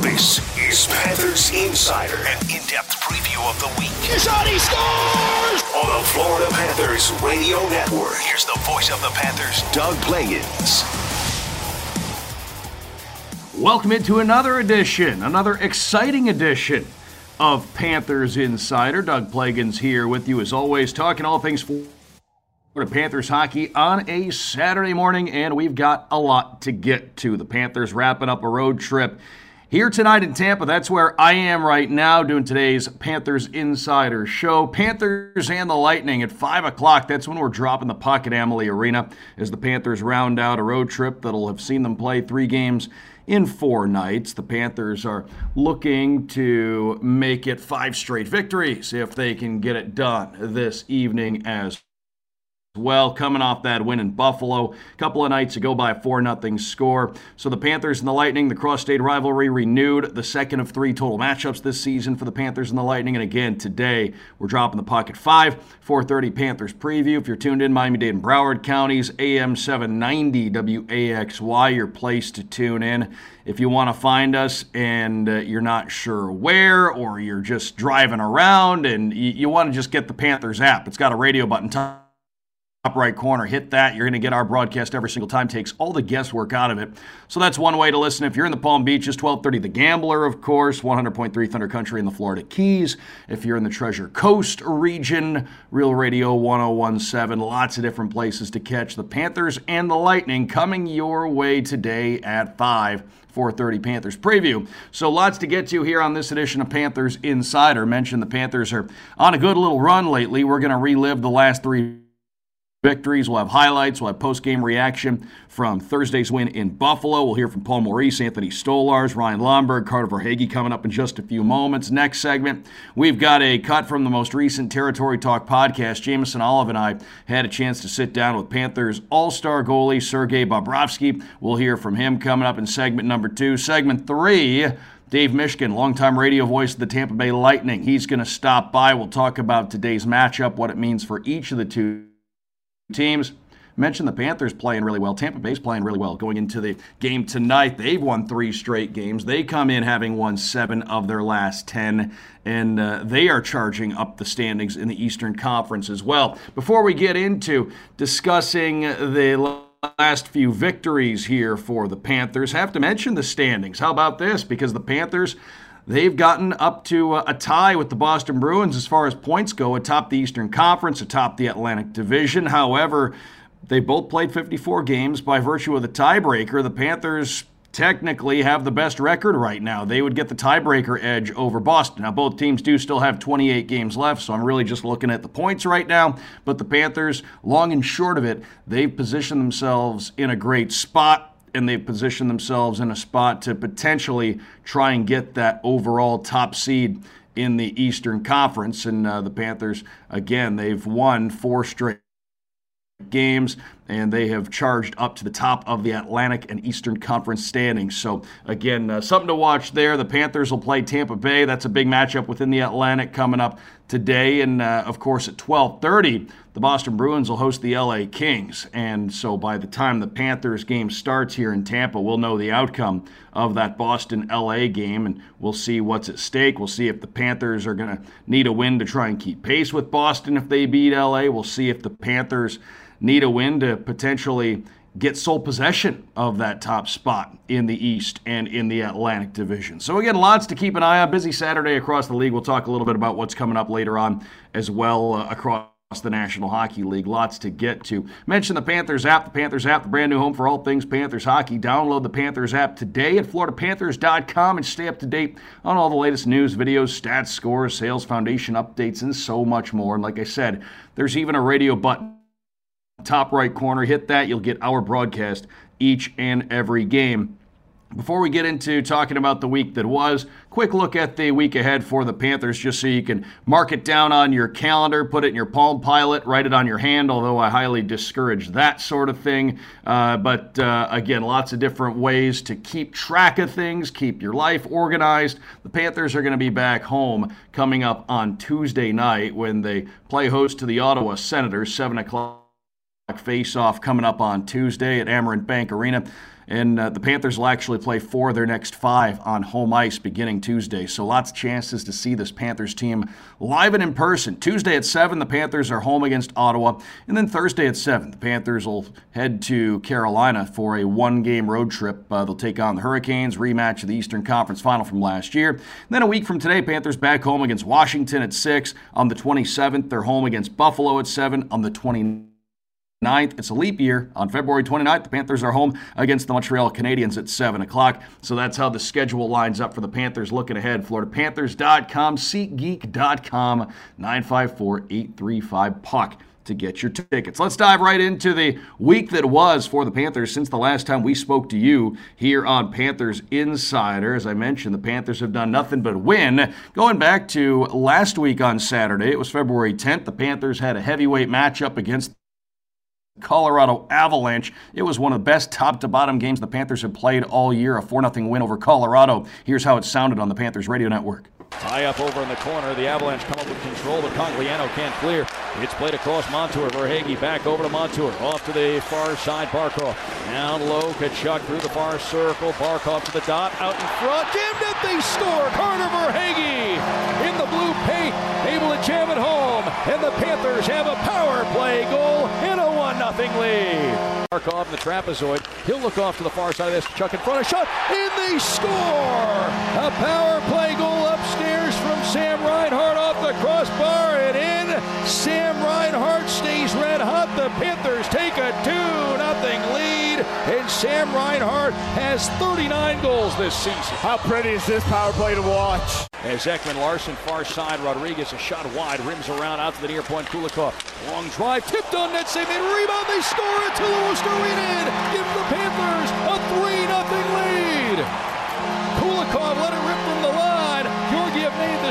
This is Panthers Insider, an in-depth preview of the week. Shot, he scores! On the Florida Panthers Radio Network. Here's the voice of the Panthers, Doug Plagens. Welcome into another edition, another exciting edition of Panthers Insider. Doug Plagens here with you as always, talking all things Florida Panthers hockey on a Saturday morning, and we've got a lot to get to. The Panthers wrapping up a road trip here tonight in Tampa. That's where I am right now doing today's Panthers Insider show. Panthers and the Lightning at 5 o'clock. That's when we're dropping the puck at Amalie Arena as the Panthers round out a road trip that'll have seen them play three games in four nights. The Panthers are looking to make it five straight victories if they can get it done this evening as well, coming off that win in Buffalo a couple of nights ago by a 4 0 score. So the Panthers and the Lightning, the cross state rivalry renewed, the second of three total matchups this season for the Panthers and the Lightning. And again, today we're dropping the puck at 5, 4.30 Panthers preview. If you're tuned in, Miami-Dade and Broward counties, AM 790 WAXY, your place to tune in. If you want to find us and uh, you're not sure where, or you're just driving around and you, you want to just get the Panthers app, it's got a radio button top right corner. Hit that. You're going to get our broadcast every single time. Takes all the guesswork out of it. So that's one way to listen. If you're in the Palm Beaches, 1230 The Gambler, of course, 100.3 Thunder Country in the Florida Keys. If you're in the Treasure Coast region, Real Radio 1017. Lots of different places to catch the Panthers and the Lightning coming your way today at 5. 4:30 Panthers preview. So lots to get to here on this edition of Panthers Insider. Mentioned the Panthers are on a good little run lately. We're going to relive the last three victories. We'll have highlights. We'll have post-game reaction from Thursday's win in Buffalo. We'll hear from Paul Maurice, Anthony Stolarz, Ryan Lomberg, Carter Verhaeghe coming up in just a few moments. Next segment, we've got a cut from the most recent Territory Talk podcast. Jameson Olive and I had a chance to sit down with Panthers all-star goalie Sergei Bobrovsky. We'll hear from him coming up in segment number two. Segment three, Dave Mishkin, longtime radio voice of the Tampa Bay Lightning. He's going to stop by. We'll talk about today's matchup, what it means for each of the two teams. Mentioned the Panthers playing really well. Tampa Bay's playing really well going into the game tonight. They've won three straight games. They come in having won seven of their last 10, and uh, they are charging up the standings in the Eastern Conference as well. Before we get into discussing the last few victories here for the Panthers, have to mention the standings. How about this? Because the Panthers They've gotten up to uh, a tie with the Boston Bruins as far as points go atop the Eastern Conference, atop the Atlantic Division. However, they both played 54 games by virtue of the tiebreaker. The Panthers technically have the best record right now. They would get the tiebreaker edge over Boston. Now, both teams do still have 28 games left, so I'm really just looking at the points right now. But the Panthers, long and short of it, they've positioned themselves in a great spot and they've positioned themselves in a spot to potentially try and get that overall top seed in the Eastern Conference. And uh, the Panthers, again, they've won four straight games and they have charged up to the top of the Atlantic and Eastern Conference standings. So again, uh, something to watch there. The Panthers will play Tampa Bay. That's a big matchup within the Atlantic coming up today, and uh, of course at 12:30, the Boston Bruins will host the LA Kings. And so by the time the Panthers game starts here in Tampa, we'll know the outcome of that Boston LA game, and we'll see what's at stake. We'll see if the Panthers are going to need a win to try and keep pace with Boston if they beat LA. We'll see if the Panthers need a win to potentially get sole possession of that top spot in the East and in the Atlantic Division. So, again, lots to keep an eye on. Busy Saturday across the league. We'll talk a little bit about what's coming up later on as well uh, across the National Hockey League. Lots to get to. Mention the Panthers app, the Panthers app, the brand new home for all things Panthers hockey. Download the Panthers app today at FloridaPanthers.com and stay up to date on all the latest news, videos, stats, scores, sales foundation updates, and so much more. And like I said, there's even a radio button. Top right corner, hit that. You'll get our broadcast each and every game. Before we get into talking about the week that was, quick look at the week ahead for the Panthers just so you can mark it down on your calendar, put it in your Palm Pilot, write it on your hand, although I highly discourage that sort of thing. Uh, but uh, again, lots of different ways to keep track of things, keep your life organized. The Panthers are going to be back home coming up on Tuesday night when they play host to the Ottawa Senators, 7 o'clock face off coming up on Tuesday at Amerant Bank Arena. And uh, the Panthers will actually play four of their next five on home ice beginning Tuesday. So lots of chances to see this Panthers team live and in person. Tuesday at 7, the Panthers are home against Ottawa. And then Thursday at 7, the Panthers will head to Carolina for a one game road trip. Uh, they'll take on the Hurricanes, rematch of the Eastern Conference final from last year. And then a week from today, Panthers back home against Washington at 6. On the 27th, they're home against Buffalo at 7. On the 29th, 9th. It's a leap year. On February 29th, the Panthers are home against the Montreal Canadiens at 7 o'clock. So that's how the schedule lines up for the Panthers looking ahead. FloridaPanthers.com, SeatGeek.com, 954 835 Puck to get your tickets. Let's dive right into the week that was for the Panthers since the last time we spoke to you here on Panthers Insider. As I mentioned, the Panthers have done nothing but win. Going back to last week on Saturday, it was February 10th. The Panthers had a heavyweight matchup against Colorado Avalanche. It was one of the best top to bottom games the Panthers have played all year, a 4 0 win over Colorado. Here's how it sounded on the Panthers radio network. High up over in the corner. The Avalanche come up with control, but Cogliano can't clear. It's played across Montour. Verhaeghe back over to Montour. Off to the far side, Barkov. Down low, Tkachuk through the far circle. Barkov to the dot, out in front. Jammed it, they score. Carter Verhaeghe in the blue paint, able to jam it home. And the Panthers have a power play goal in a 1 0 lead. Barkov in the trapezoid. He'll look off to the far side of this. Tkachuk in front, a shot, In the score! A power play goal upstairs from Sam Reinhart off the crossbar and in. Sam Reinhart stays red hot. The Panthers take a 2 0 lead, and Sam Reinhart has 39 goals this season. How pretty is this power play to watch? As Ekman Larsson, far side, Rodrigues a shot wide, rims around out to the near point. Kulikov, long drive, tipped on net, save, and rebound. They score it. Luostarinen Give the Panthers a 3 0 lead.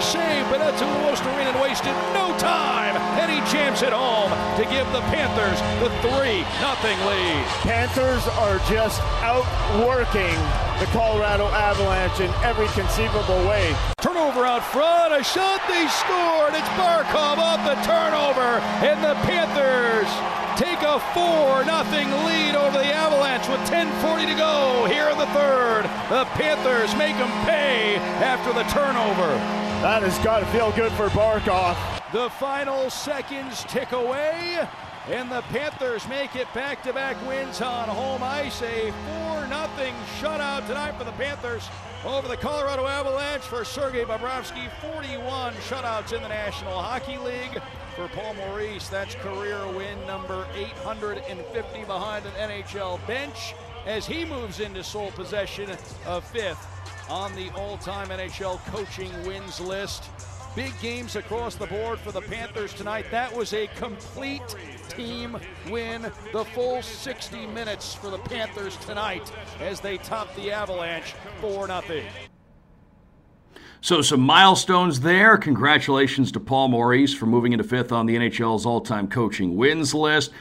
Save, but Luostarinen wasted no time, and he jams it home to give the Panthers the 3 nothing lead. Panthers are just outworking the Colorado Avalanche in every conceivable way. Turnover out front, a shot they scored. It's Barkov off the turnover, and the Panthers take a 4 nothing lead over the Avalanche with 10.40 to go here in the third. The Panthers make them pay after the turnover. That has got to feel good for Barkov. The final seconds tick away, and the Panthers make it back to back wins on home ice. A 4 0 shutout tonight for the Panthers over the Colorado Avalanche for Sergei Bobrovsky. 41 shutouts in the National Hockey League. For Paul Maurice, that's career win number 850 behind an NHL bench as he moves into sole possession of fifth on the all time NHL coaching wins list. Big games across the board for the Panthers tonight. That was a complete team win. The full 60 minutes for the Panthers tonight as they top the Avalanche 4 0. So, some milestones there. Congratulations to Paul Maurice for moving into fifth on the NHL's all time coaching wins list.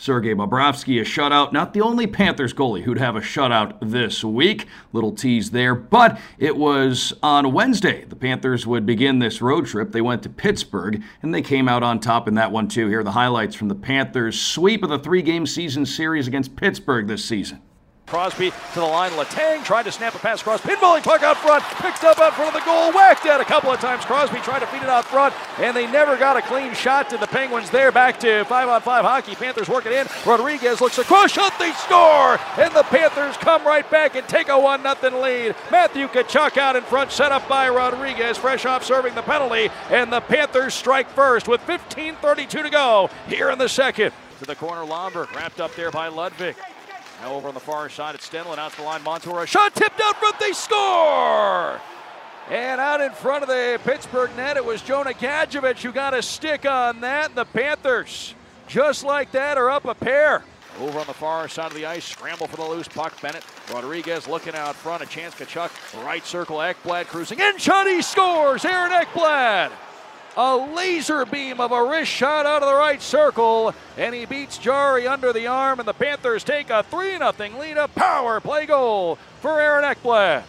Sergei Bobrovsky, a shutout. Not the only Panthers goalie who'd have a shutout this week. Little tease there. But it was on Wednesday. The Panthers would begin this road trip. They went to Pittsburgh, and they came out on top in that one, too. Here are the highlights from the Panthers' sweep of the three game season series against Pittsburgh this season. Crosby to the line. Letang tried to snap a pass across. Pinballing puck out front. Picked up out front of the goal. Whacked at a couple of times. Crosby tried to feed it out front, and they never got a clean shot to the Penguins there. Back to five on five hockey. Panthers work it in. Rodrigues looks across. Shot. They score. And the Panthers come right back and take a 1 0 lead. Matthew Tkachuk out in front, set up by Rodrigues. Fresh off serving the penalty. And the Panthers strike first with 15.32 to go here in the second. To the corner, Lomberg wrapped up there by Ludvig. Now over on the far side, it's Stenlund out to the line. Montour, a shot tipped out front. They score! And out in front of the Pittsburgh net, it was Jonah Gadjovich who got a stick on that. The Panthers, just like that, are up a pair. Over on the far side of the ice, scramble for the loose puck. Bennett, Rodrigues looking out front. A chance, Tkachuk, right circle. Ekblad cruising in. Shot, he scores. Aaron Ekblad. A laser beam of a wrist shot out of the right circle, and he beats Jarry under the arm, and the Panthers take a 3 0 lead. A power play goal for Aaron Ekblad.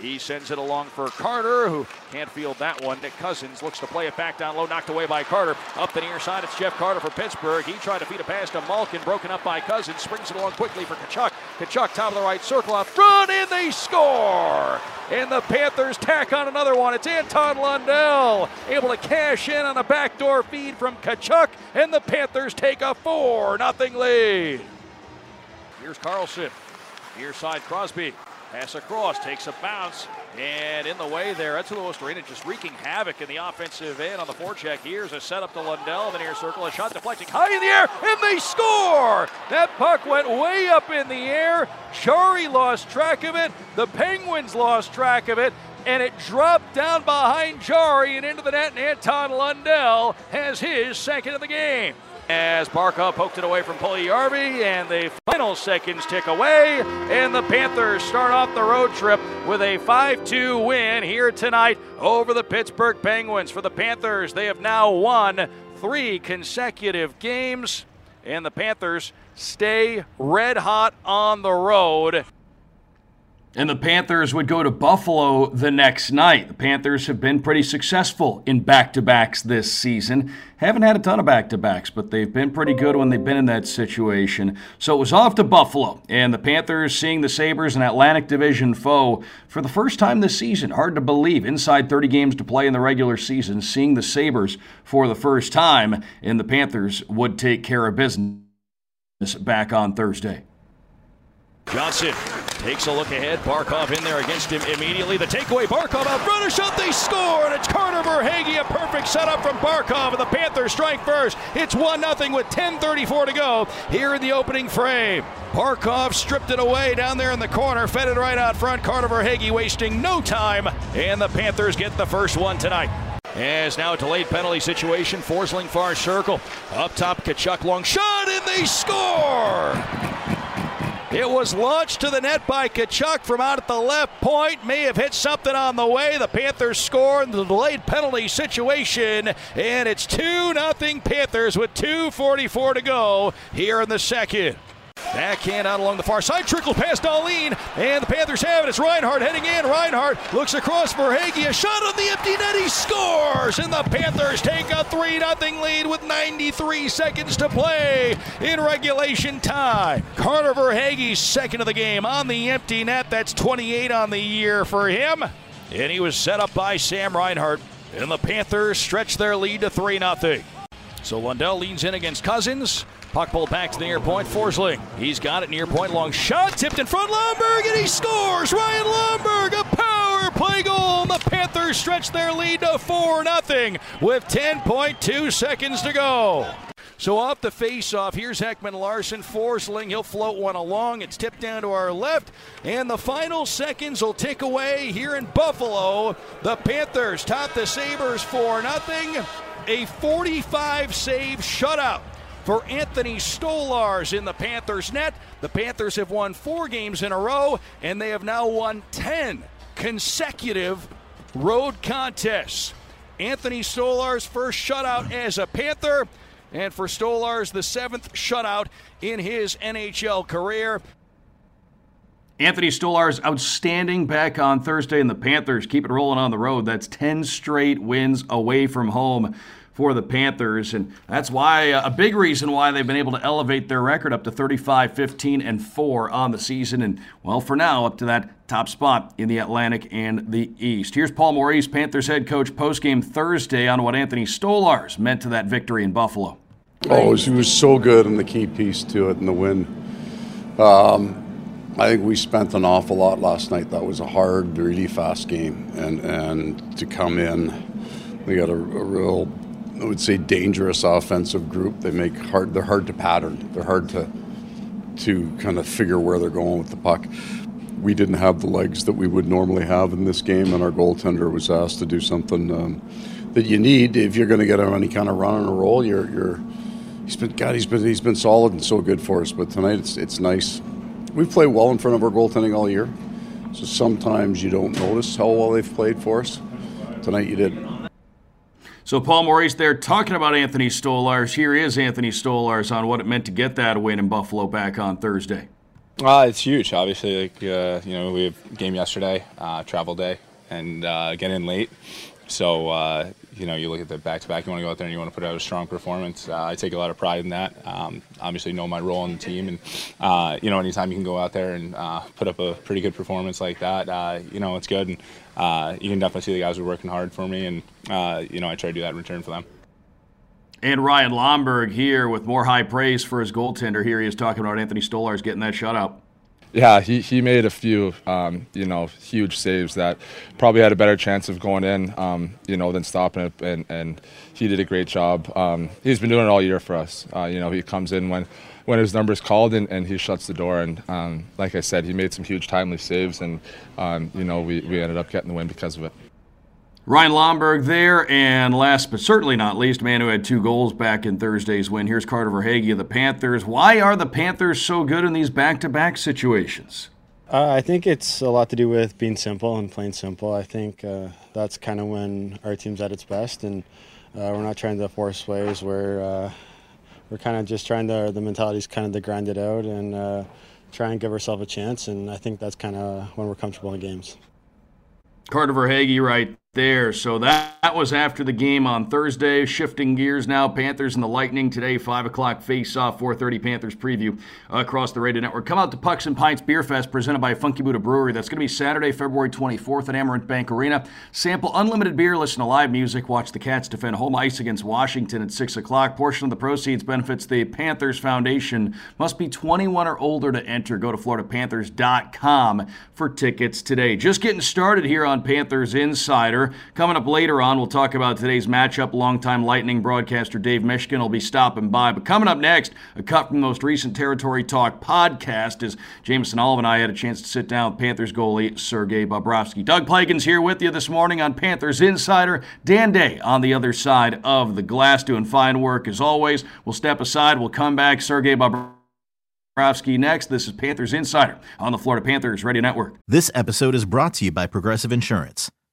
He sends it along for Carter, who can't field that one. Nick Cousins looks to play it back down low, knocked away by Carter. Up the near side, it's Jeff Carter for Pittsburgh. He tried to feed a pass to Malkin, broken up by Cousins, springs it along quickly for Tkachuk. Tkachuk, top of the right circle, out front, and they score! And the Panthers tack on another one. It's Anton Lundell able to cash in on a backdoor feed from Tkachuk, and the Panthers take a 4 0 lead. Here's Karlsson. Near side, Crosby. Pass across, takes a bounce, and in the way there, Eetu Luostarinen just wreaking havoc in the offensive end on the forecheck. Here's a setup to Lundell in the near circle, a shot deflecting high in the air, and they score! That puck went way up in the air. Jarry lost track of it. The Penguins lost track of it. And it dropped down behind Jarry and into the net, and Anton Lundell has his second of the game as Barkov poked it away from Puljujarvi, and the final seconds tick away, and the Panthers start off the road trip with a 5-2 win here tonight over the Pittsburgh Penguins. For the Panthers, they have now won three consecutive games, and the Panthers stay red hot on the road. And the Panthers would go to Buffalo the next night. The Panthers have been pretty successful in back to backs this season. Haven't had a ton of back to backs, but they've been pretty good when they've been in that situation. So it was off to Buffalo. And the Panthers seeing the Sabres, an Atlantic Division foe, for the first time this season. Hard to believe. Inside 30 games to play in the regular season, seeing the Sabres for the first time. And the Panthers would take care of business back on Thursday. Johnson takes a look ahead. Barkov in there against him immediately. The takeaway, Barkov out front, shot, they score, and it's Carter Verhaeghe, a perfect setup from Barkov, and the Panthers strike first. It's 1 0 with 10.34 to go here in the opening frame. Barkov stripped it away down there in the corner, fed it right out front. Carter Verhaeghe wasting no time, and the Panthers get the first one tonight. As now a delayed penalty situation, Forsling far circle. Up top, Tkachuk long shot, and they score! It was launched to the net by Tkachuk from out at the left point. May have hit something on the way. The Panthers score in the delayed penalty situation, and it's 2 0 Panthers with 2.44 to go here in the second. Backhand out along the far side, trickle past Dahlin, and the Panthers have it. It's Reinhart heading in. Reinhart looks across Verhaeghe, a shot on the empty net. He scores, and the Panthers take a 3 0 lead with 93 seconds to play in regulation time. Carter Verhaeghe's second of the game on the empty net. That's 28 on the year for him, and he was set up by Sam Reinhart. And the Panthers stretch their lead to 3 0. So Lundell leans in against Cousins. Puck pulled back to the near point. Forsling. He's got it near point. Long shot. Tipped in front. Lomberg. And he scores. Ryan Lomberg. A power play goal. The Panthers stretch their lead to 4 0 with 10.2 seconds to go. So off the face-off, here's Ekman Larsson, Forsling. He'll float one along. It's tipped down to our left, and the final seconds will tick away here in Buffalo. The Panthers top the Sabres for nothing. A 45 save shutout for Anthony Stolarz in the Panthers net. The Panthers have won four games in a row, and they have now won 10 consecutive road contests. Anthony Stolarz first shutout as a Panther, and for Stolarz, the seventh shutout in his NHL career. Anthony Stolarz outstanding back on Thursday, and the Panthers keep it rolling on the road. That's 10 straight wins away from home for the Panthers, and that's why uh, a big reason why they've been able to elevate their record up to 35, 15, and 4 on the season, and well, for now, up to that top spot in the Atlantic and the East. Here's Paul Maurice, Panthers head coach, postgame Thursday on what Anthony Stolarz meant to that victory in Buffalo. Oh, he was so good and the key piece to it in the win. Um, I think we spent an awful lot last night. That was a hard, really fast game, and and to come in, we got a, a real I would say dangerous offensive group. They make hard. They're hard to pattern. They're hard to to kind of figure where they're going with the puck. We didn't have the legs that we would normally have in this game, and our goaltender was asked to do something um, that you need if you're going to get on any kind of run and a roll. You're, you're he's been God. He's been he's been solid and so good for us. But tonight it's it's nice. We've played well in front of our goaltending all year, so sometimes you don't notice how well they've played for us. Tonight you did. So Paul Maurice there talking about Anthony Stolarz. Here is Anthony Stolarz on what it meant to get that win in Buffalo back on Thursday. Uh, it's huge. Obviously, like uh, you know, we have game yesterday, uh, travel day, and uh, get in late. So uh, you know, you look at the back-to-back. You want to go out there and you want to put out a strong performance. Uh, I take a lot of pride in that. Um, obviously, know my role in the team, and uh, you know, anytime you can go out there and uh, put up a pretty good performance like that, uh, you know, it's good. And uh, you can definitely see the guys are working hard for me, and you know, I try to do that in return for them. And Ryan Lomberg here with more high praise for his goaltender. Here he is talking about Anthony Stolarz getting that shutout. Yeah, he, he made a few, um, you know, huge saves that probably had a better chance of going in, um, you know, than stopping it. And, and he did a great job. Um, he's been doing it all year for us. Uh, you know, he comes in when, when his number's called and, and he shuts the door. And um, like I said, he made some huge timely saves, and um, you know, we, we ended up getting the win because of it. Ryan Lomberg there, and last but certainly not least, man who had two goals back in Thursday's win. Here's Carter Verhaeghe of the Panthers. Why are the Panthers so good in these back-to-back situations? Uh, I think it's a lot to do with being simple and playing simple. I think uh, that's kind of when our team's at its best, and uh, we're not trying to force ways. We're uh, we're kind of just trying to. The mentality is kind of to grind it out and uh, try and give ourselves a chance. And I think that's kind of when we're comfortable in games. Carter Verhaeghe right there. So that, that was after the game on Thursday. Shifting gears now, Panthers and the Lightning today, 5 o'clock face-off, 4.30 Panthers preview across the Radio Network. Come out to Pucks and Pints Beer Fest presented by Funky Buddha Brewery. That's going to be Saturday, February 24th at Amerant Bank Arena. Sample unlimited beer, listen to live music, watch the Cats defend home ice against Washington at 6 o'clock. Portion of the proceeds benefits the Panthers Foundation. Must be 21 or older to enter. Go to floridapanthers.com for tickets today. Just getting started here on Panthers Insider. Coming up later on, we'll talk about today's matchup. Longtime Lightning broadcaster Dave Mishkin will be stopping by. But coming up next, a cut from the most recent Territory Talk podcast as Jameson Olive and I had a chance to sit down with Panthers goalie Sergei Bobrovsky. Doug Plagens here with you this morning on Panthers Insider. Dan Day on the other side of the glass doing fine work as always. We'll step aside. We'll come back. Sergei Bobrovsky next. This is Panthers Insider on the Florida Panthers Radio Network. This episode is brought to you by Progressive Insurance.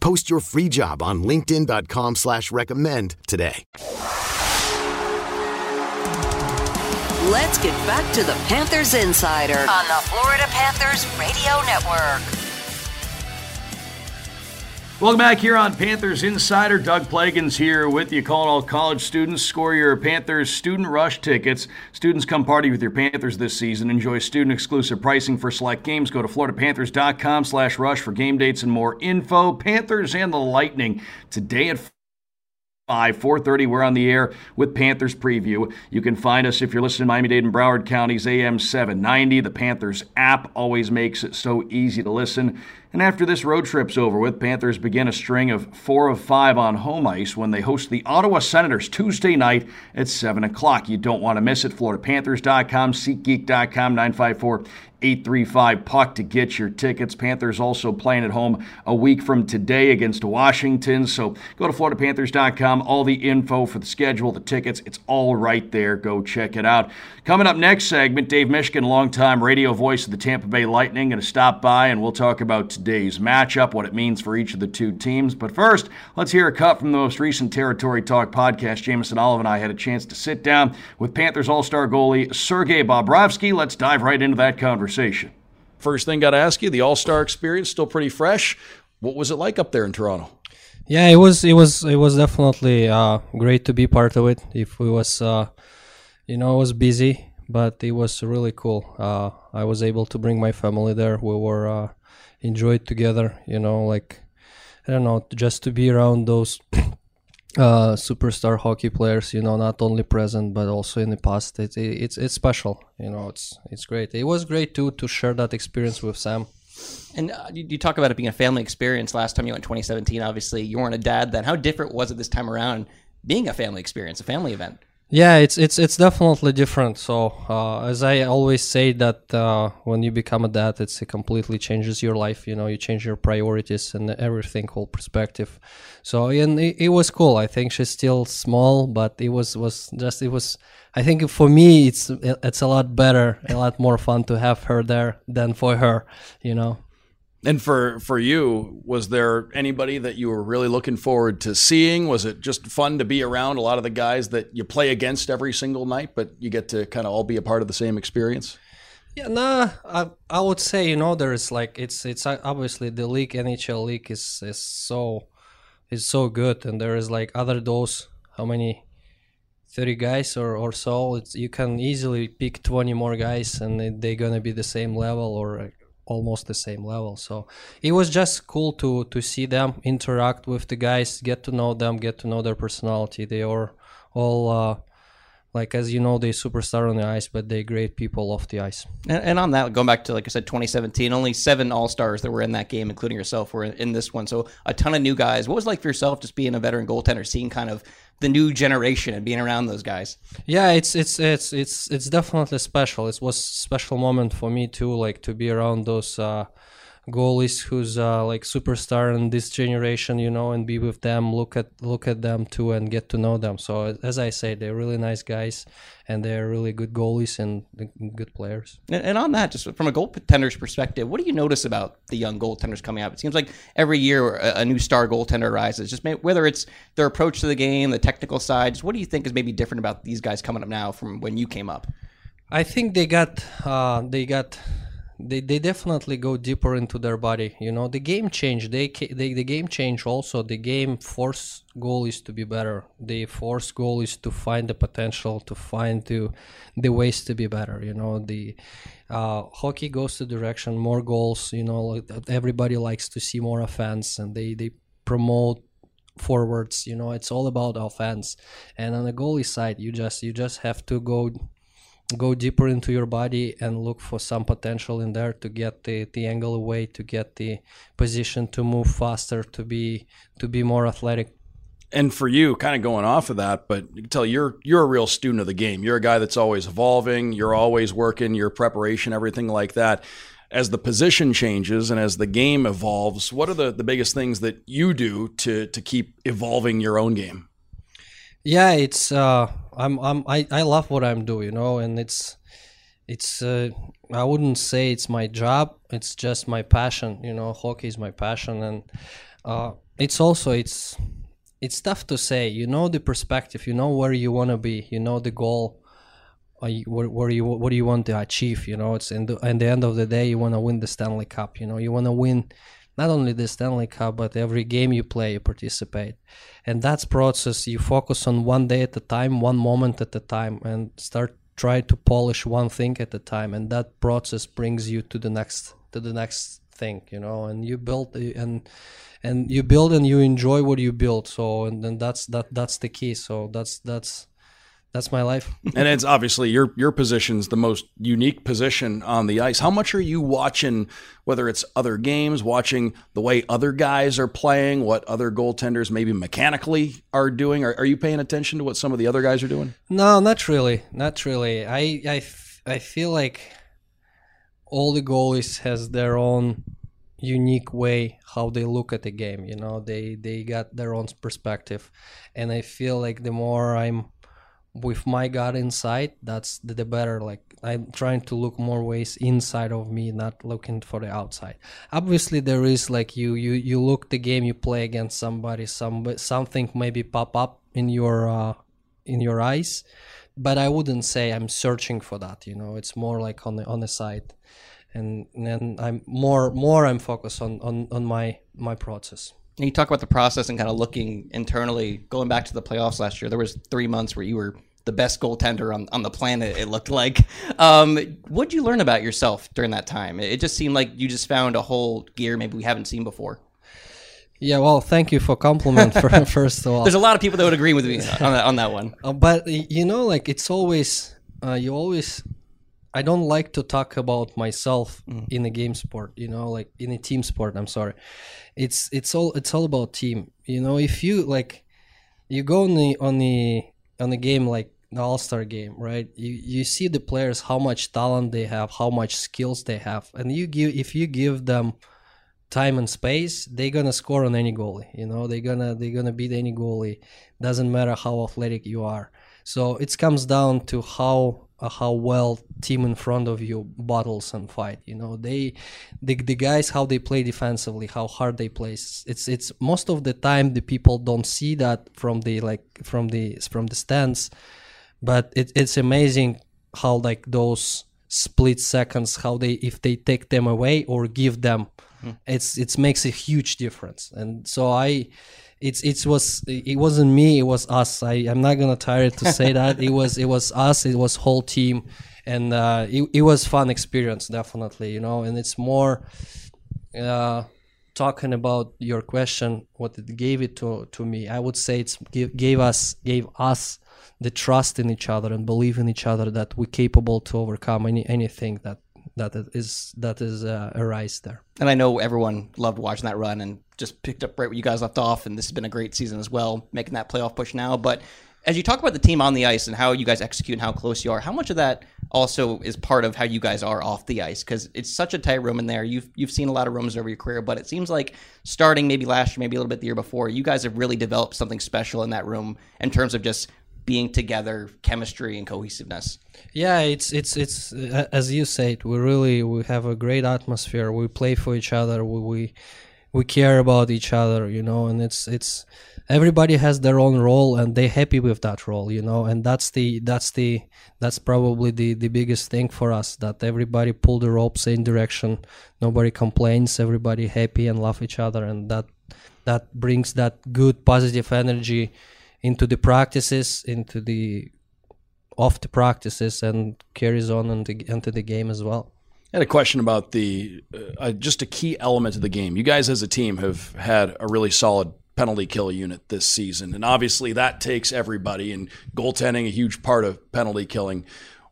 Post your free job on LinkedIn.com slash recommend today. Let's get back to the Panthers Insider on the Florida Panthers Radio Network. Welcome back here on Panthers Insider. Doug Plagens here with you, calling all college students. Score your Panthers Student Rush tickets. Students come party with your Panthers this season. Enjoy student-exclusive pricing for select games. Go to floridapanthers.com slash rush for game dates and more info. Panthers and the Lightning today at 5, 4.30, we're on the air with Panthers Preview. You can find us if you're listening to Miami-Dade and Broward Counties AM 790. The Panthers app always makes it so easy to listen. And after this road trip's over with, Panthers begin a string of four of five on home ice when they host the Ottawa Senators Tuesday night at 7 o'clock. You don't want to miss it. FloridaPanthers.com, SeatGeek.com, 954 835 puck to get your tickets. Panthers also playing at home a week from today against Washington. So go to floridapanthers.com. All the info for the schedule, the tickets, it's all right there. Go check it out. Coming up next segment, Dave Mishkin, longtime radio voice of the Tampa Bay Lightning, going to stop by and we'll talk about today's matchup, what it means for each of the two teams. But first, let's hear a cut from the most recent Territory Talk podcast. Jameson Olive and I had a chance to sit down with Panthers All Star goalie Sergei Bobrovsky. Let's dive right into that conversation conversation. First thing, got to ask you: the All Star experience still pretty fresh. What was it like up there in Toronto? Yeah, it was. It was. It was definitely uh, great to be part of it. If it was, uh, you know, it was busy, but it was really cool. Uh, I was able to bring my family there. We were uh, enjoyed together. You know, like I don't know, just to be around those uh, superstar hockey players, you know, not only present but also in the past. It, it, it's it's special, you know. It's it's great. It was great too to share that experience with Sam. And uh, you, you, talk about it being a family experience. Last time you went 2017, obviously you weren't a dad then. How different was it this time around, being a family experience, a family event? Yeah, it's it's it's definitely different. So uh, as I always say that uh, when you become a dad, it's, it completely changes your life. You know, you change your priorities and everything, whole perspective. So and it, it was cool. I think she's still small, but it was was just it was. I think for me, it's it's a lot better, a lot more fun to have her there than for her. You know. And for for you, was there anybody that you were really looking forward to seeing? Was it just fun to be around a lot of the guys that you play against every single night, but you get to kind of all be a part of the same experience? Yeah, nah, I I would say you know there's like it's it's uh, obviously the league NHL league is is so is so good, and there is like other those how many 30 guys or, or so it's you can easily pick 20 more guys and they're gonna be the same level or almost the same level. So it was just cool to to see them interact with the guys, get to know them, get to know their personality. They are all uh, like as you know, they superstar on the ice, but they great people off the ice. And, and, on that, going back to like I said, 2017, only seven All Stars that were in that game, including yourself, were in, in this one. So a ton of new guys. What was like for yourself, just being a veteran goaltender, seeing kind of the new generation and being around those guys? Yeah, it's it's it's it's it's definitely special. It was special moment for me too, like to be around those. Uh, goalies who's uh, like superstar in this generation, you know, and be with them, look at look at them too, and get to know them. So as I say, they're really nice guys, and they're really good goalies and good players. And, and on that, just from a goaltender's perspective, what do you notice about the young goaltenders coming up? It seems like every year a, a new star goaltender rises. Just whether it's their approach to the game, the technical sides. What do you think is maybe different about these guys coming up now from when you came up? I think they got uh, they got they, they definitely go deeper into their body you know? The game change they, they the game change also the game force goal is to be better. The force goal is to find the potential to find the the ways to be better you know? The uh, hockey goes to direction more goals you know everybody likes to see more offense and they they promote forwards you know? It's all about offense. And on the goalie side you just you just have to go go deeper into your body and look for some potential in there to get the, the angle away to get the position to move faster to be to be more athletic. And for you kind of going off of that but you can tell you're you're a real student of the game. You're a guy that's always evolving you're always working your preparation everything like that. As the position changes and as the game evolves what are the, the biggest things that you do to to keep evolving your own game yeah it's uh i'm i'm i, I love what i'm doing you know and it's it's uh, i wouldn't say it's my job it's just my passion you know hockey is my passion and uh it's also it's it's tough to say you know the perspective you know where you want to be you know the goal uh, where, where you what do you want to achieve you know it's in the, in the end of the day you want to win the stanley cup you know you want to win not only the Stanley Cup, but every game you play, you participate, and that's process. You focus on one day at a time, one moment at a time, and start try to polish one thing at a time, and that process brings you to the next to the next thing, you know, and you build and and you build and you enjoy what you build. So and then that's that that's the key. So that's that's that's my life. and it's obviously your your position's the most unique position on the ice. How much are you watching whether it's other games, watching the way other guys are playing, what other goaltenders maybe mechanically are doing? Are, are you paying attention to what some of the other guys are doing? No, not really. Not really. I I, f- I feel like all the goalies has their own unique way how they look at the game you know they they got their own perspective and i feel like the more i'm with my gut inside that's the, the better like i'm trying to look more ways inside of me not looking for the outside. Obviously there is like you you you look the game you play against somebody some something maybe pop up in your uh in your eyes but i wouldn't say i'm searching for that you know? It's more like on the on the side. And then i'm more more i'm focused on on on my my process you talk about the process and kind of looking internally, going back to the playoffs last year. There was three months where you were the best goaltender on, on the planet. It looked like. Um, what'd you learn about yourself during that time? It just seemed like you just found a whole gear maybe we haven't seen before. yeah well thank you for compliment for, first of all There's a lot of people that would agree with me on that, on that one. Uh, but you know, like it's always uh, you always. I don't like to talk about myself mm. in a game sport. You know, like in a team sport. I'm sorry. It's it's all it's all about team. You know, if you like, you go on the on the on the game like the All Star game, right? You you see the players how much talent they have, how much skills they have, and you give if you give them time and space, they're gonna score on any goalie. You know, they're gonna they're gonna beat any goalie. Doesn't matter how athletic you are. So it comes down to how Uh, how well team in front of you battles and fight. You know, they the the guys how they play defensively, how hard they play. It's it's, most of the time the people don't see that from the like from the from the stands, but it, it's amazing how like those split seconds how they if they take them away or give them hmm. it's it makes a huge difference and so i it's it was it wasn't me it was us. I i'm not gonna tire to say that. It was it was us it was whole team. And uh it, it was fun experience definitely you know? And it's more uh talking about your question what it gave it to to me i would say it's give, gave us gave us the trust in each other and believe in each other that we're capable to overcome any anything that that is that is uh, arise there And I know everyone loved watching that run and just picked up right where you guys left off. And this has been a great season as well, making that playoff push now. But as you talk about the team on the ice and how you guys execute and how close you are, how much of that also is part of how you guys are off the ice? Because it's such a tight room in there. You've you've seen a lot of rooms over your career, but it seems like starting maybe last year, maybe a little bit the year before, you guys have really developed something special in that room in terms of just being together, chemistry, and cohesiveness. Yeah, it's it's it's uh, as you said. We really we have a great atmosphere. We play for each other. We we, we care about each other, you know. And it's it's everybody has their own role, and they're happy with that role, you know. And that's the that's the that's probably the the biggest thing for us that everybody pull the rope same direction. Nobody complains. Everybody happy and love each other, and that that brings that good positive energy into the practices, into the off the practices and carries on into, into the game as well. I had a question about the uh, uh, just a key element of the game. You guys, as a team, have had a really solid penalty kill unit this season, and obviously that takes everybody. And goaltending a huge part of penalty killing.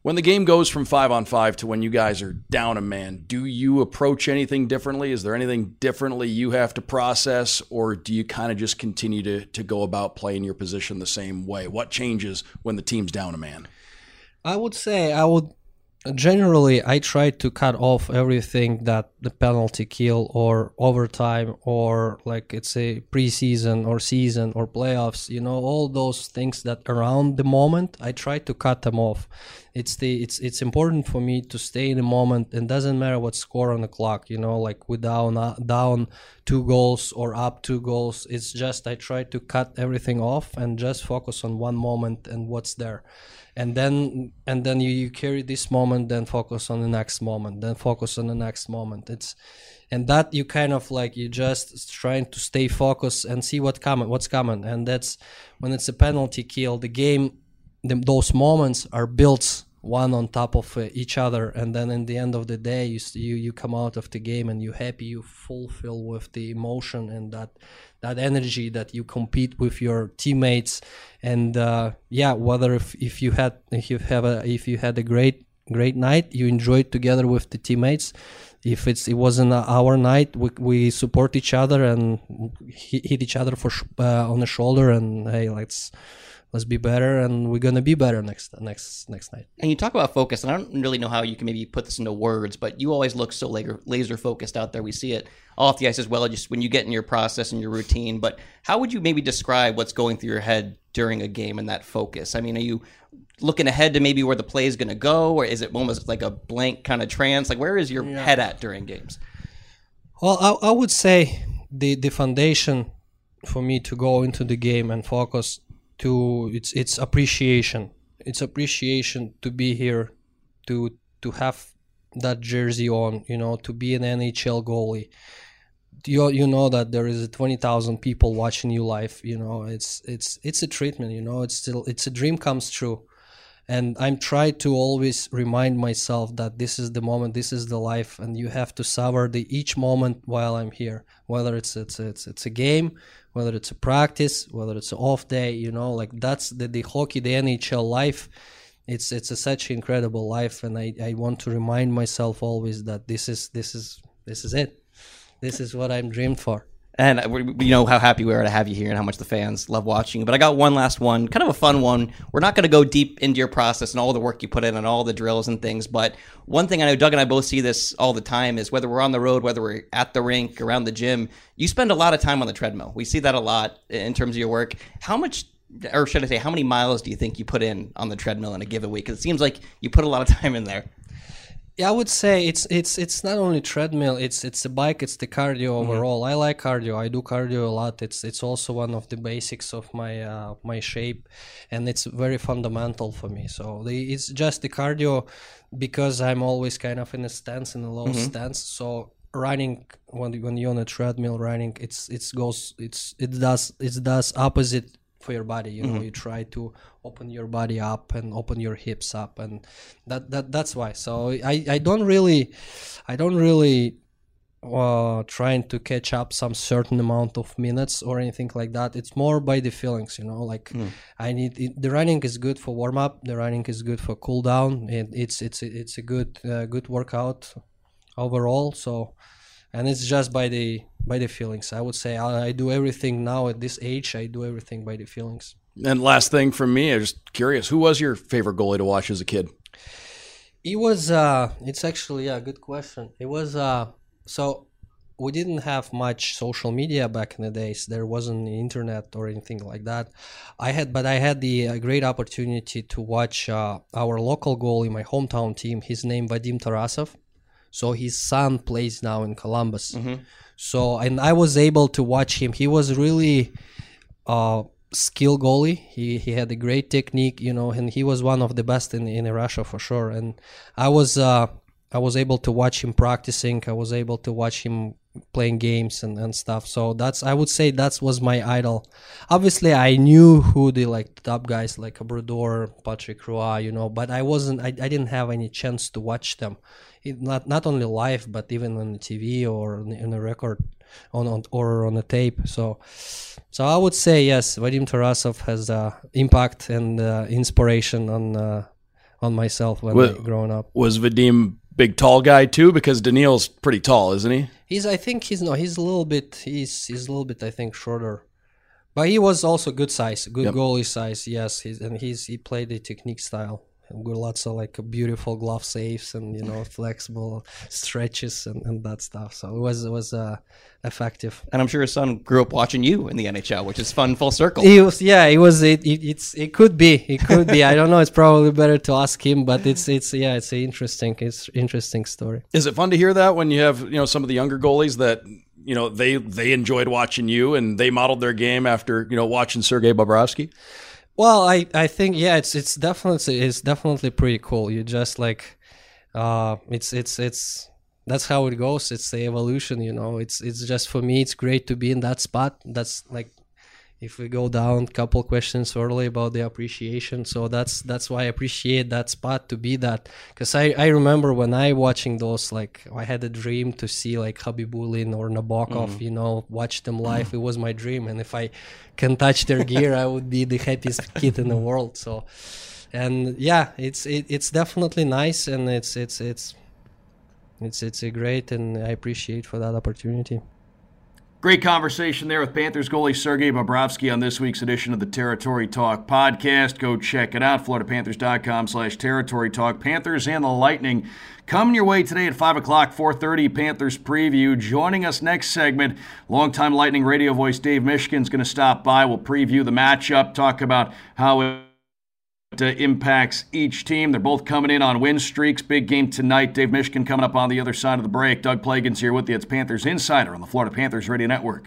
When the game goes from five on five to when you guys are down a man, do you approach anything differently? Is there anything differently you have to process, or do you kind of just continue to to go about playing your position the same way? What changes when the team's down a man? I would say I would generally I try to cut off everything that the penalty kill or overtime or like it's a preseason or season or playoffs you know all those things that around the moment I try to cut them off it's the it's it's important for me to stay in the moment and doesn't matter what score on the clock you know like we down uh, down two goals or up two goals. It's just I try to cut everything off and just focus on one moment and what's there. And then and then you, you carry this moment, then focus on the next moment, then focus on the next moment. It's and that you kind of like you just trying to stay focused and see what coming what's coming. And that's when it's a penalty kill, the game the, those moments are built one on top of uh, each other and then in the end of the day you, you you come out of the game and you're happy you fulfill with the emotion and that that energy that you compete with your teammates. And uh, yeah whether if, if you had if you have a if you had a great great night you enjoyed together with the teammates. If it's it wasn't our night we, we support each other and hit, each other for uh, on the shoulder and hey let's let's be better and we're gonna be better next next next night And you talk about focus, and I don't really know how you can maybe put this into words, but you always look so laser, laser focused out there. We see it off the ice as well, just when you get in your process and your routine. But how would you maybe describe what's going through your head during a game and that focus? I mean, are you looking ahead to maybe where the play is going to go, or is it almost like a blank kind of trance? Like, where is your head at during games? Well, I, I would say the the foundation for me to go into the game and focus to it's it's appreciation. It's appreciation to be here, to to have that jersey on. You know, to be an NHL goalie. You you know that there is twenty thousand people watching you live. You know, it's it's it's a treatment. You know, it's still it's a dream comes true and i'm trying to always remind myself that this is the moment this is the life and you have to savor the each moment while i'm here. Whether it's it's it's, it's a game whether it's a practice whether it's an off day you know like that's the, the hockey the nhl life. It's it's a such incredible life and i i want to remind myself always that this is this is this is it. This is what i'm dreamed for And we, we know how happy we are to have you here and how much the fans love watching you. But I got one last one, kind of a fun one. We're not going to go deep into your process and all the work you put in and all the drills and things. But one thing I know Doug and I both see this all the time is whether we're on the road, whether we're at the rink, around the gym, you spend a lot of time on the treadmill. We see that a lot in terms of your work. How much, or should I say, how many miles do you think you put in on the treadmill in a given week? Because it seems like you put a lot of time in there. Yeah, I would say it's it's it's not only treadmill. It's it's the bike. It's the cardio overall. I like cardio. I do cardio a lot. It's it's also one of the basics of my uh, my shape, and it's very fundamental for me. So the, it's just the cardio because I'm always kind of in a stance in a low Mhm. stance. So running when when you're on a treadmill running, it's it's goes it's it does it does opposite for your body you know Mhm. you try to open your body up and open your hips up and that that that's why so i i don't really i don't really uh trying to catch up some certain amount of minutes or anything like that it's more by the feelings you know like Mm. i need it, the running is good for warm up the running is good for cool down it, it's it's it's a good uh, good workout overall so and it's just by the by the feelings i would say I, I do everything now at this age i do everything by the feelings And last thing from me, I'm just curious, who was your favorite goalie to watch as a kid? It was uh it's actually yeah, good question. It was uh so we didn't have much social media back in the days. There wasn't internet or anything like that. I had but I had the uh, great opportunity to watch uh, our local goalie, my hometown team. His name Vadim Tarasov. So his son plays now in Columbus. So and I was able to watch him. He was really uh skill goalie. He he had a great technique, you know, and he was one of the best in in Russia for sure. And I was uh I was able to watch him practicing. I was able to watch him playing games and, and stuff. So that's I would say that was my idol. Obviously, I knew who the like top guys like Brodeur, Patrick Roy, you know, but I wasn't. I, I didn't have any chance to watch them, it, not not only live but even on the TV or in, in a record, on, on or on a tape. So, so I would say yes, Vadim Tarasov has uh, impact and uh, inspiration on uh, on myself when Wa- I growing up. Was Vadim big, tall guy too? Because Daniil's pretty tall, isn't he? He's I think he's no he's a little bit he's he's a little bit I think shorter. But he was also good size, good Yep. goalie size, yes. He's and he's he played the technique style. With lots of like beautiful glove saves and you know flexible stretches and, and that stuff. So it was it was uh, effective. And I'm sure his son grew up watching you in the NHL, which is fun full circle. He was yeah, it was it, it it's it could be it could be I don't know. It's probably better to ask him, but it's it's yeah, it's an interesting it's interesting story. Is it fun to hear that when you have you know some of the younger goalies that you know they they enjoyed watching you and they modeled their game after you know watching Sergei Bobrovsky? Well, I, I think yeah, it's it's definitely it's definitely pretty cool. You just like, uh, it's it's it's that's how it goes. It's the evolution, you know. It's it's just for me, it's great to be in that spot. That's like if we go down couple questions early about the appreciation. So that's that's why i appreciate that spot to be that. Because I, I remember when i watching those like i had a dream to see like Khabibulin or nabokov mm. you know watch them live. Mm. it was my dream. And if i can touch their gear i would be the happiest kid in the world. So and yeah it's it, it's definitely nice and it's it's it's it's it's a great and i appreciate for that opportunity Great conversation there with Panthers goalie Sergei Bobrovsky on this week's edition of the Territory Talk podcast. Go check it out, floridapanthers.com slash territory talk. Panthers and the Lightning coming your way today at 5 o'clock, 4.30 Panthers preview. Joining us next segment, longtime Lightning radio voice Dave Mishkin's going to stop by. We'll preview the matchup, talk about how it uh, impacts each team. They're both coming in on win streaks. Big game tonight. Dave Mishkin coming up on the other side of the break. Doug Plagens here with you. It's Panthers Insider on the Florida Panthers Radio Network.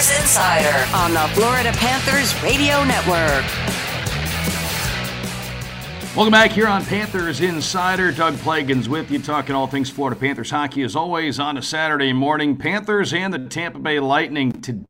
Panthers Insider on the Florida Panthers Radio Network. Welcome back here on Panthers Insider. Doug Plagens with you, talking all things Florida Panthers hockey as always on a Saturday morning. Panthers and the Tampa Bay Lightning today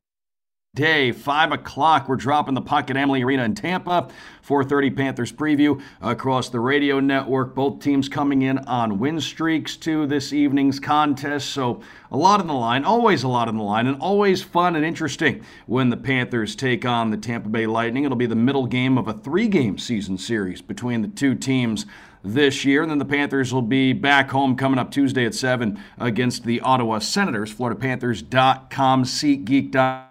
day, 5 o'clock. We're dropping the puck at Amalie Arena in Tampa. 4.30 Panthers preview across the radio network. Both teams coming in on win streaks to this evening's contest. So a lot on the line, always a lot on the line, and always fun and interesting when the Panthers take on the Tampa Bay Lightning. It'll be the middle game of a three-game season series between the two teams this year. And then the Panthers will be back home coming up Tuesday at 7 against the Ottawa Senators. FloridaPanthers.com, SeatGeek.com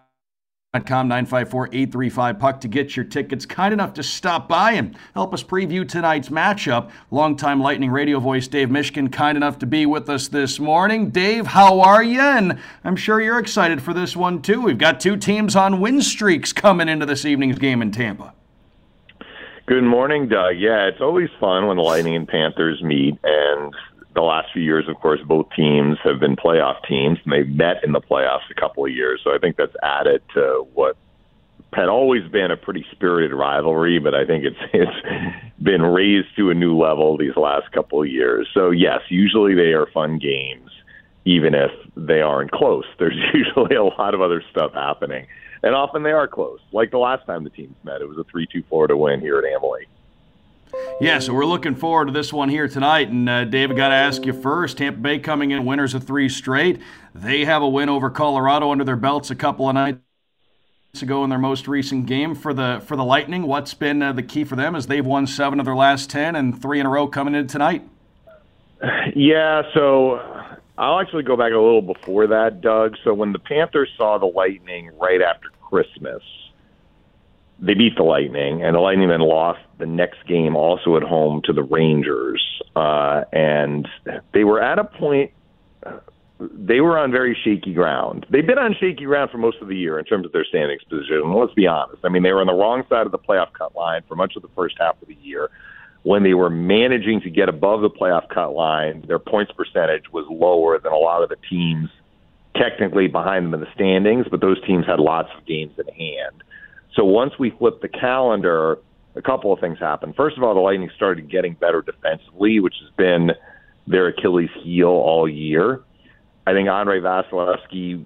com 954-835 puck to get your tickets. Kind enough to stop by and help us preview tonight's matchup. Longtime lightning radio voice dave mishkin kind enough to be with us this morning. Dave how are you? And i'm sure you're excited for this one too. We've got two teams on win streaks coming into this evening's game in tampa. Good morning, Doug. Yeah, it's always fun when the Lightning and Panthers meet, and the last few years, of course, both teams have been playoff teams, and they've met in the playoffs a couple of years. So I think that's added to what had always been a pretty spirited rivalry, but I think it's it's been raised to a new level these last couple of years. So yes, usually they are fun games, even if they aren't close. There's usually a lot of other stuff happening, and often they are close. Like the last time the teams met, it was a three-two Florida win here at Amalie. Yeah, so we're looking forward to this one here tonight. And uh, David, got to ask you first. Tampa Bay coming in winners of three straight. They have a win over Colorado under their belts a couple of nights ago in their most recent game for the for the Lightning. What's been uh, the key for them as they've won seven of their last ten and three in a row coming in tonight? Yeah, so I'll actually go back a little before that, Doug. So when the Panthers saw the Lightning right after Christmas they beat the Lightning, and the Lightning then lost the next game also at home to the Rangers. Uh, and they were at a point, they were on very shaky ground. They've been on shaky ground for most of the year in terms of their standings position. Let's be honest. I mean, they were on the wrong side of the playoff cut line for much of the first half of the year. When they were managing to get above the playoff cut line, their points percentage was lower than a lot of the teams technically behind them in the standings, but those teams had lots of games in hand. So once we flipped the calendar, a couple of things happened. First of all, the Lightning started getting better defensively, which has been their Achilles heel all year. I think Andrei Vasilevskiy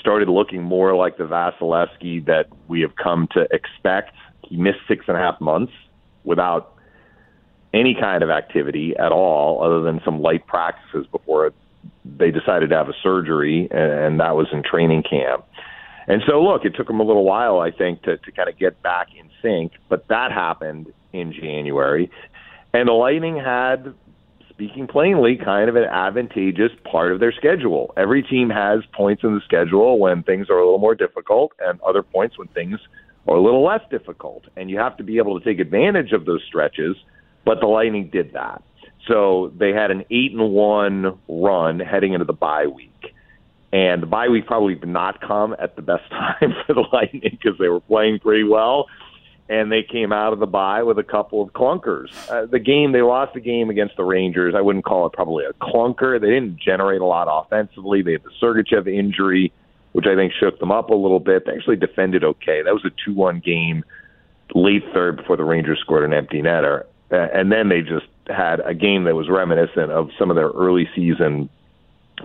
started looking more like the Vasilevskiy that we have come to expect. He missed six and a half months without any kind of activity at all, other than some light practices before they decided to have a surgery, and that was in training camp. And so, look, it took them a little while, I think, to, to kind of get back in sync, but that happened in January. And the Lightning had speaking plainly, kind of an advantageous part of their schedule. Every team has points in the schedule when things are a little more difficult, and other points when things are a little less difficult. And you have to be able to take advantage of those stretches. But the Lightning did that. So they had an eight and one run heading into the bye week. And the bye week probably did not come at the best time for the Lightning because they were playing pretty well and they came out of the bye with a couple of clunkers. Uh, the game they lost the game against the Rangers. I wouldn't call it probably a clunker. They didn't generate a lot offensively. They had the Sergachev injury, which I think shook them up a little bit. They actually defended okay. That was a two-one game, late third before the Rangers scored an empty netter, uh, and then they just had a game that was reminiscent of some of their early season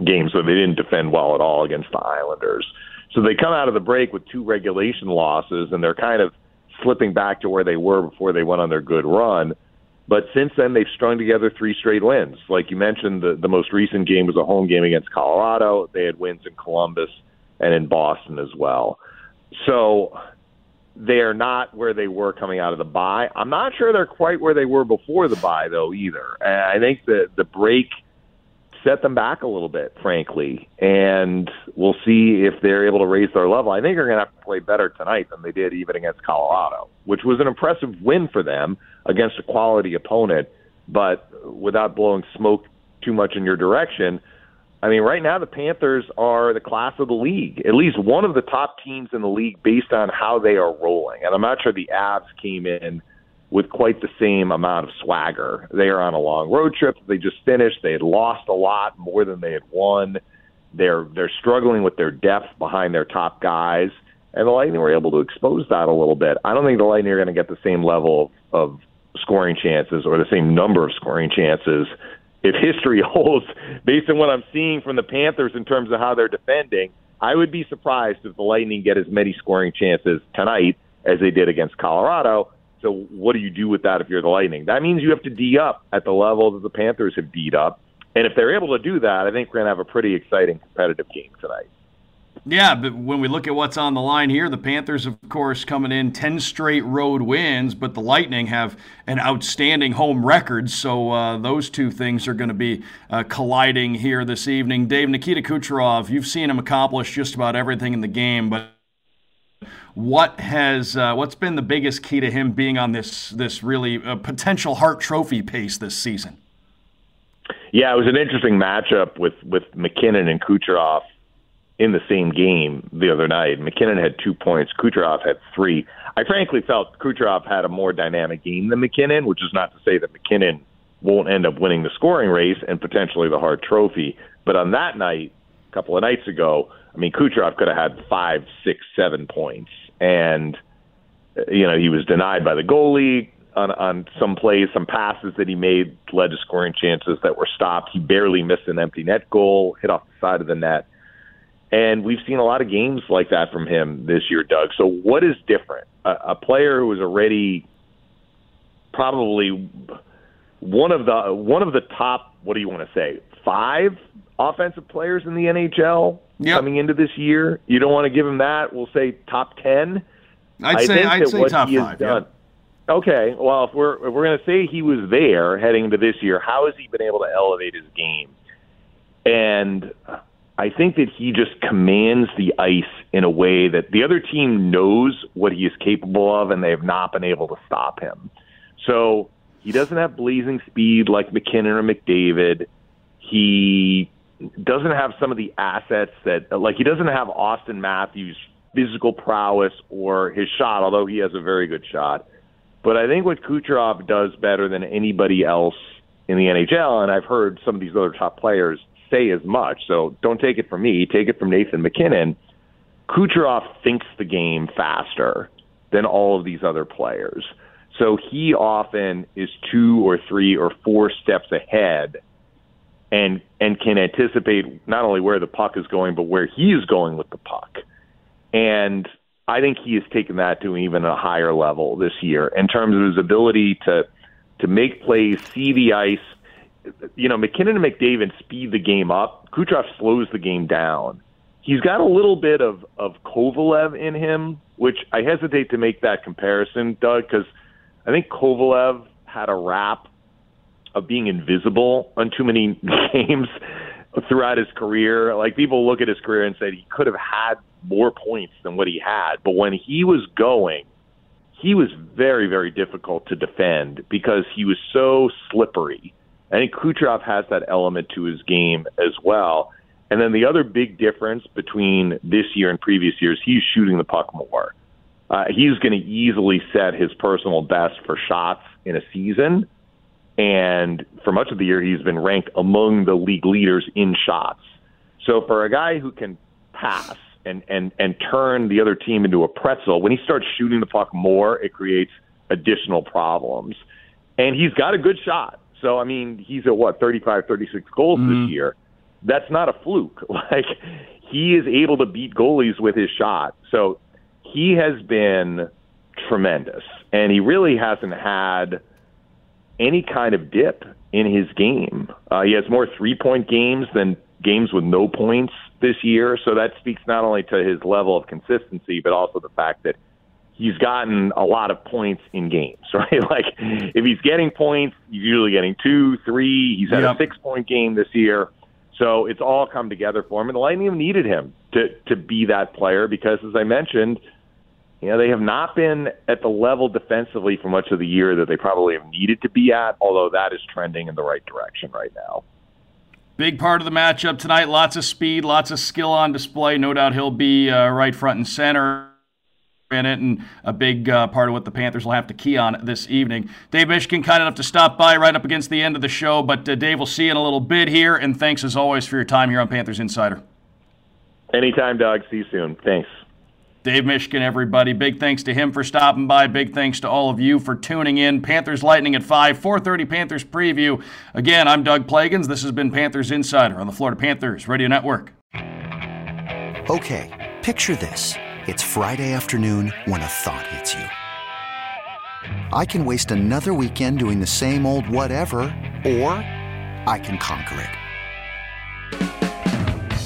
games where they didn't defend well at all against the Islanders. So they come out of the break with two regulation losses, and they're kind of slipping back to where they were before they went on their good run. But since then, they've strung together three straight wins. Like you mentioned, the, the most recent game was a home game against Colorado. They had wins in Columbus and in Boston as well. So they are not where they were coming out of the bye. I'm not sure they're quite where they were before the bye, though, either. I think that the break – set them back a little bit, frankly. And we'll see if they're able to raise their level. I think they're going to have to play better tonight than they did even against Colorado, which was an impressive win for them against a quality opponent. But without blowing smoke too much in your direction, I mean, right now the Panthers are the class of the league, at least one of the top teams in the league based on how they are rolling. And I'm not sure the Avs came in with quite the same amount of swagger. They are on a long road trip. They just finished. They had lost a lot more than they had won. They're they're struggling with their depth behind their top guys, and the Lightning were able to expose that a little bit. I don't think the Lightning are going to get the same level of, scoring chances or the same number of scoring chances if history holds based on what I'm seeing from the Panthers in terms of how they're defending. I would be surprised if the Lightning get as many scoring chances tonight as they did against Colorado so what do you do with that if you're the Lightning? That means you have to D up at the level that the Panthers have D'd up. And if they're able to do that, I think we're going to have a pretty exciting competitive game tonight. Yeah, but when we look at what's on the line here, the Panthers, of course, coming in 10 straight road wins, but the Lightning have an outstanding home record. So uh, those two things are going to be uh, colliding here this evening. Dave, Nikita Kucherov, you've seen him accomplish just about everything in the game, but what has uh, what's been the biggest key to him being on this this really uh, potential Hart Trophy pace this season? Yeah, it was an interesting matchup with with MacKinnon and Kucherov in the same game the other night. MacKinnon had two points, Kucherov had three. I frankly felt Kucherov had a more dynamic game than MacKinnon, which is not to say that MacKinnon won't end up winning the scoring race and potentially the Hart Trophy. But on that night, a couple of nights ago, I mean, Kucherov could have had five, six, seven points and uh, you know he was denied by the goalie on on some plays, some passes that he made led to scoring chances that were stopped. He barely missed an empty net goal, hit off the side of the net. And we've seen a lot of games like that from him this year, Doug. So what is different? A, a player who was already probably one of the one of the top what do you want to say five offensive players in the NHL yep. coming into this year. You don't want to give him that. We'll say top ten. I'd I say I'd say top five. Done. Okay, well, if we're if we're going to say he was there heading into this year, how has he been able to elevate his game? And I think that he just commands the ice in a way that the other team knows what he is capable of, and they have not been able to stop him. So he doesn't have blazing speed like MacKinnon or McDavid. He doesn't have some of the assets that like he doesn't have Auston Matthews physical prowess or his shot, although he has a very good shot. But I think what Kucherov does better than anybody else in the NHL, and I've heard some of these other top players say as much, so don't take it from me, take it from Nathan MacKinnon. Kucherov thinks the game faster than all of these other players. So he often is two or three or four steps ahead and and can anticipate not only where the puck is going but where he is going with the puck. And I think he has taken that to even a higher level this year in terms of his ability to to make plays, see the ice. You know, MacKinnon and McDavid speed the game up. Kucherov slows the game down. He's got a little bit of of Kovalev in him, which I hesitate to make that comparison, Doug, because I think Kovalev had a rap of being invisible on too many games throughout his career. Like people look at his career and say he could have had more points than what he had, but when he was going, he was very, very difficult to defend because he was so slippery. I think Kucherov has that element to his game as well. And then the other big difference between this year and previous years, he's shooting the puck more. Uh, he's going to easily set his personal best for shots in a season. And for much of the year, he's been ranked among the league leaders in shots. So for a guy who can pass and, and, and turn the other team into a pretzel, when he starts shooting the puck more, it creates additional problems. And he's got a good shot. So, I mean, he's at what, 35, 36 goals mm-hmm. this year that's not a fluke. Like he is able to beat goalies with his shot. So he has been tremendous, and he really hasn't had any kind of dip in his game. Uh, he has more three point games than games with no points this year. So that speaks not only to his level of consistency, but also the fact that he's gotten a lot of points in games, right? Like if he's getting points, he's usually getting two, three. He's had yep. a six point game this year. So it's all come together for him, and the Lightning needed him to to be that player because, as I mentioned, you know they have not been at the level defensively for much of the year that they probably have needed to be at. Although that is trending in the right direction right now. Big part of the matchup tonight. Lots of speed, lots of skill on display. No doubt he'll be uh, right front and center in it, and a big uh, part of what the Panthers will have to key on this evening. Dave Mishkin, kind enough to stop by right up against the end of the show, but uh, Dave, we'll see you in a little bit here, and thanks as always for your time here on Panthers Insider. Anytime, Doug. See you soon. Thanks. Dave Mishkin, everybody. Big thanks to him for stopping by. Big thanks to all of you for tuning in. Panthers Lightning at 5, 4.30 Panthers preview. Again, I'm Doug Plagens. This has been Panthers Insider on the Florida Panthers Radio Network. Okay, picture this. It's Friday afternoon when a thought hits you. I can waste another weekend doing the same old whatever, or I can conquer it.